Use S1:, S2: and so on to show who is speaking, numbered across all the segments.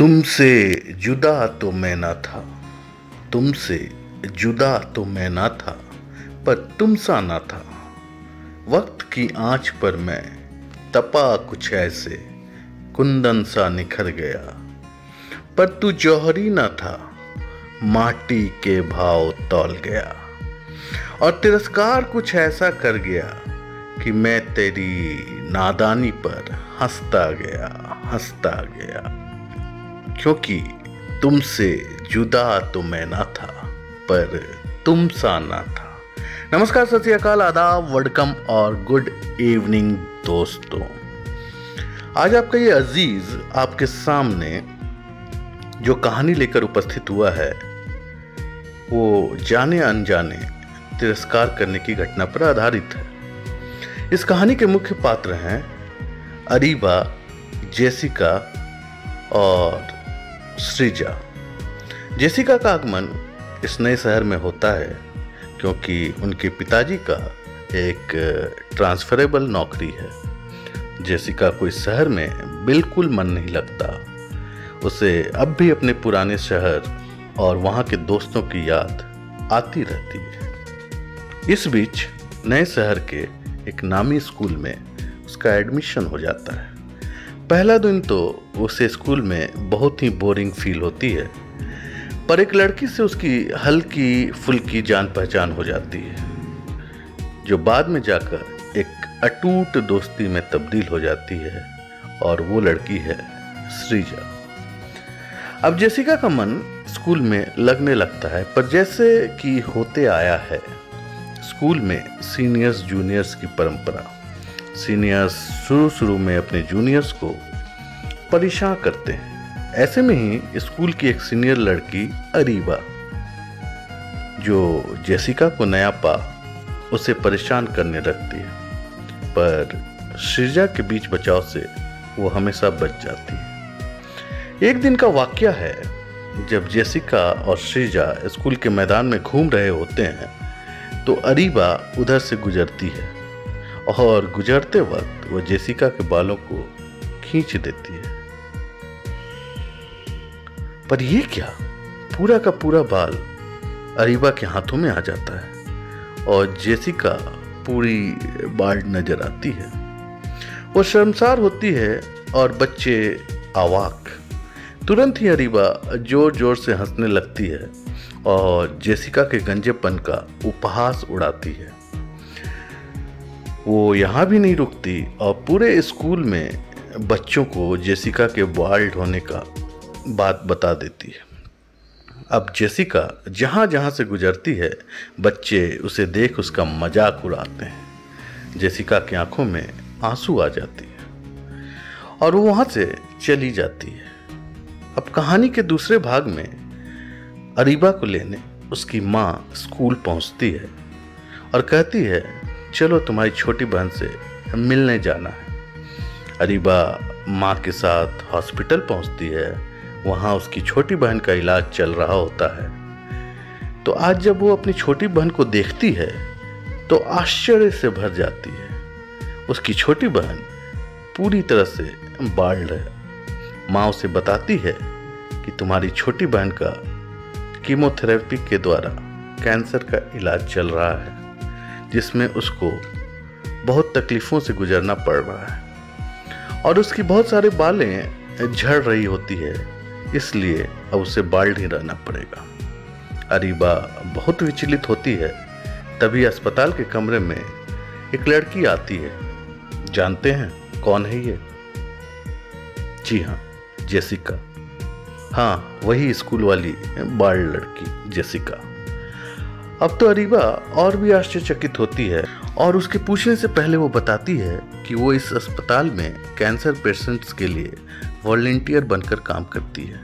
S1: तुमसे जुदा तो मैं ना था, तुमसे जुदा तो मैं ना था, पर तुम सा ना था। वक्त की आँच पर मैं तपा कुछ ऐसे, कुंदन सा निखर गया। पर तू जौहरी ना था, माटी के भाव तौल गया। और तिरस्कार कुछ ऐसा कर गया कि मैं तेरी नादानी पर हंसता गया हंसता गया। क्योंकि तुमसे जुदा तो मैं ना था, पर तुम सा ना था। नमस्कार, सत श्रीकाल आदाब वेलकम और गुड इवनिंग दोस्तों। आज आपका ये अज़ीज़ आपके सामने जो कहानी लेकर उपस्थित हुआ है, वो जाने अनजाने तिरस्कार करने की घटना पर आधारित है। इस कहानी के मुख्य पात्र हैं अरीबा, जेसिका और सृजा। जेसिका का आगमन इस नए शहर में होता है क्योंकि उनके पिताजी का एक ट्रांसफरेबल नौकरी है। जेसिका को इस शहर में बिल्कुल मन नहीं लगता। उसे अब भी अपने पुराने शहर और वहाँ के दोस्तों की याद आती रहती है। इस बीच नए शहर के एक नामी स्कूल में उसका एडमिशन हो जाता है। पहला दिन तो उसे स्कूल में बहुत ही बोरिंग फील होती है, पर एक लड़की से उसकी हल्की फुल्की जान पहचान हो जाती है, जो बाद में जाकर एक अटूट दोस्ती में तब्दील हो जाती है, और वो लड़की है श्रीजा। अब जेसिका का मन स्कूल में लगने लगता है, पर जैसे कि होते आया है, स्कूल में सीनियर्स जूनियर्स की परंपरा। सीनियर्स शुरू शुरू में अपने जूनियर्स को परेशान करते हैं। ऐसे में ही स्कूल की एक सीनियर लड़की अरीबा, जो जेसिका को नया पा, उसे परेशान करने लगती है। पर श्रीजा के बीच बचाव से वो हमेशा बच जाती है। एक दिन का वाक्य है, जब जेसिका और श्रीजा स्कूल के मैदान में घूम रहे होते हैं तो अरीबा उधर से गुजरती है। और गुजरते वक्त वो जेसिका के बालों को खींच देती है। पर यह क्या? पूरा का पूरा बाल अरीबा के हाथों में आ जाता है और जेसिका पूरी बाल नज़र आती है। वो शर्मसार होती है और बच्चे आवाक तुरंत ही अरीबा ज़ोर ज़ोर से हंसने लगती है और जेसिका के गंजेपन का उपहास उड़ाती है। वो यहाँ भी नहीं रुकती और पूरे स्कूल में बच्चों को जेसिका के बाल होने का बात बता देती है। अब जेसिका जहाँ जहाँ से गुजरती है, बच्चे उसे देख उसका मज़ाक उड़ाते हैं। जेसिका की आँखों में आँसू आ जाती है और वो वहाँ से चली जाती है। अब कहानी के दूसरे भाग में अरीबा को लेने उसकी माँ स्कूल पहुँचती है और कहती है चलो तुम्हारी छोटी बहन से मिलने जाना है। अरीबा माँ के साथ हॉस्पिटल पहुँचती है। वहाँ उसकी छोटी बहन का इलाज चल रहा होता है। तो आज जब वो अपनी छोटी बहन को देखती है तो आश्चर्य से भर जाती है। उसकी छोटी बहन पूरी तरह से बाल्ड है। माँ उसे बताती है कि तुम्हारी छोटी बहन का कीमोथेरेपी के द्वारा कैंसर का इलाज चल रहा है। जिसमें उसको बहुत तकलीफ़ों से गुजरना पड़ रहा है। और उसकी बहुत सारे बालें झड़ रही होती है, इसलिए अब उसे बाल ही रहना पड़ेगा। अरीबा बहुत विचलित होती है, तभी अस्पताल के कमरे में एक लड़की आती है। जानते हैं कौन है ये? जी हाँ जेसिका। हाँ वही स्कूल वाली बाल लड़की, जेसिका। अब तो अरीबा और भी आश्चर्यचकित होती है और उसके पूछने से पहले वो बताती है कि वो इस अस्पताल में कैंसर पेशेंट्स के लिए वॉल्टियर बनकर काम करती है।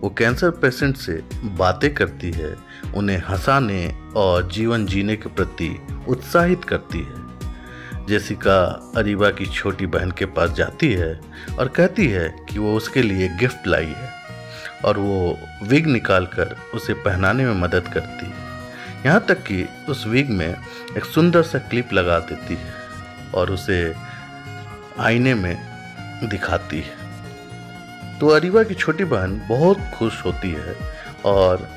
S1: वो कैंसर पेशेंट से बातें करती है, उन्हें हंसाने और जीवन जीने के प्रति उत्साहित करती है। जेसिका अरीबा की छोटी बहन के पास जाती है और कहती है कि वो उसके लिए गिफ्ट लाई है और वो विग निकाल कर उसे पहनाने में मदद करती है। यहाँ तक कि उस विग में एक सुंदर सा क्लिप लगा देती है और उसे आईने में दिखाती है। तो अरीबा की छोटी बहन बहुत खुश होती है और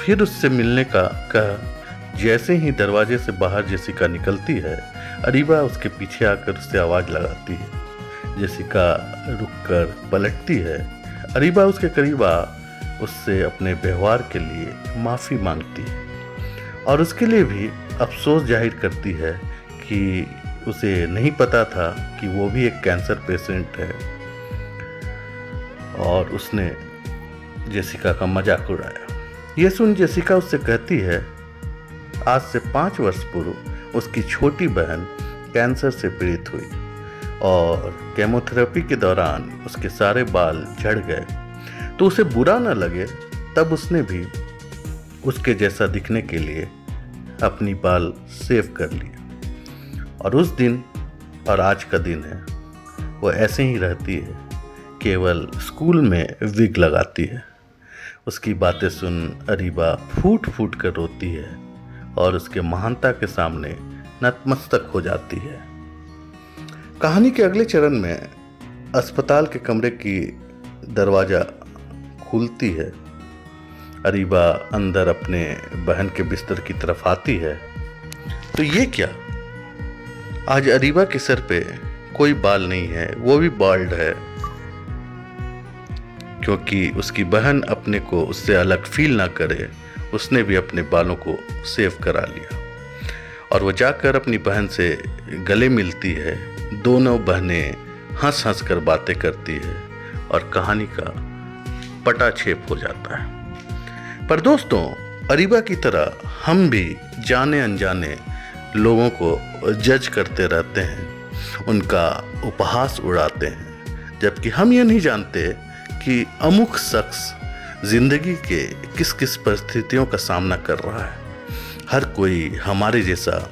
S1: फिर उससे मिलने का कह जैसे ही दरवाजे से बाहर जेसिका निकलती है अरीबा उसके पीछे आकर उससे आवाज़ लगाती है। जेसिका रुककर पलटती है। अरीबा उसके करीब आ उससे अपने व्यवहार के लिए माफ़ी मांगती है। और उसके लिए भी अफसोस ज़ाहिर करती है कि उसे नहीं पता था कि वो भी एक कैंसर पेशेंट है। और उसने जेसिका का मज़ाक उड़ाया। ये सुन जेसिका उससे कहती है, आज से पाँच वर्ष पूर्व उसकी छोटी बहन कैंसर से पीड़ित हुई और केमोथेरेपी के दौरान उसके सारे बाल झड़ गए। तो उसे बुरा न लगे, तब उसने भी उसके जैसा दिखने के लिए अपनी बाल सेव कर लिए। और उस दिन, और आज का दिन है, वो ऐसे ही रहती है, केवल स्कूल में विग लगाती है। उसकी बातें सुन अरीबा फूट फूट कर रोती है, और उसके महानता के सामने नतमस्तक हो जाती है। कहानी के अगले चरण में अस्पताल के कमरे की दरवाज़ा खुलती है। अरीबा अंदर अपने बहन के बिस्तर की तरफ़ आती है। तो ये क्या? आज अरीबा के सर पे कोई बाल नहीं है, वो भी बाल्ड है। क्योंकि उसकी बहन अपने को उससे अलग फील ना करे, उसने भी अपने बालों को सेव करा लिया। और वो जाकर अपनी बहन से गले मिलती है, दोनों बहनें हंस हंस कर बातें करती है, और कहानी का पटाछेप हो जाता है। पर दोस्तों, अरीबा की तरह हम भी जाने अनजाने लोगों को जज करते रहते हैं, उनका उपहास उड़ाते हैं, जबकि हम ये नहीं जानते कि अमुक शख्स ज़िंदगी के किस किस परिस्थितियों का सामना कर रहा है। हर कोई हमारे जैसा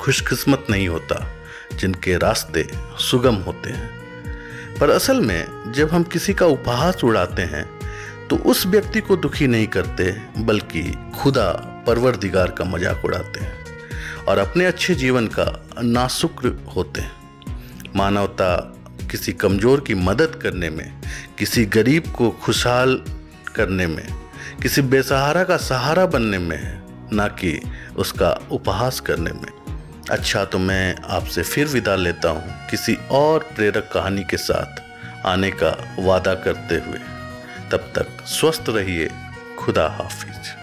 S1: खुशकिस्मत नहीं होता, जिनके रास्ते सुगम होते हैं। पर असल में, जब हम किसी का उपहास उड़ाते हैं तो उस व्यक्ति को दुखी नहीं करते, बल्कि खुदा परवरदिगार का मज़ाक उड़ाते हैं और अपने अच्छे जीवन का नाशुक्र होते हैं। मानवता किसी कमज़ोर की मदद करने में, किसी गरीब को खुशहाल करने में, किसी बेसहारा का सहारा बनने में है, ना कि उसका उपहास करने में। अच्छा तो मैं आपसे फिर विदा लेता हूँ किसी और प्रेरक कहानी के साथ आने का वादा करते हुए। तब तक स्वस्थ रहिए। खुदा हाफिज।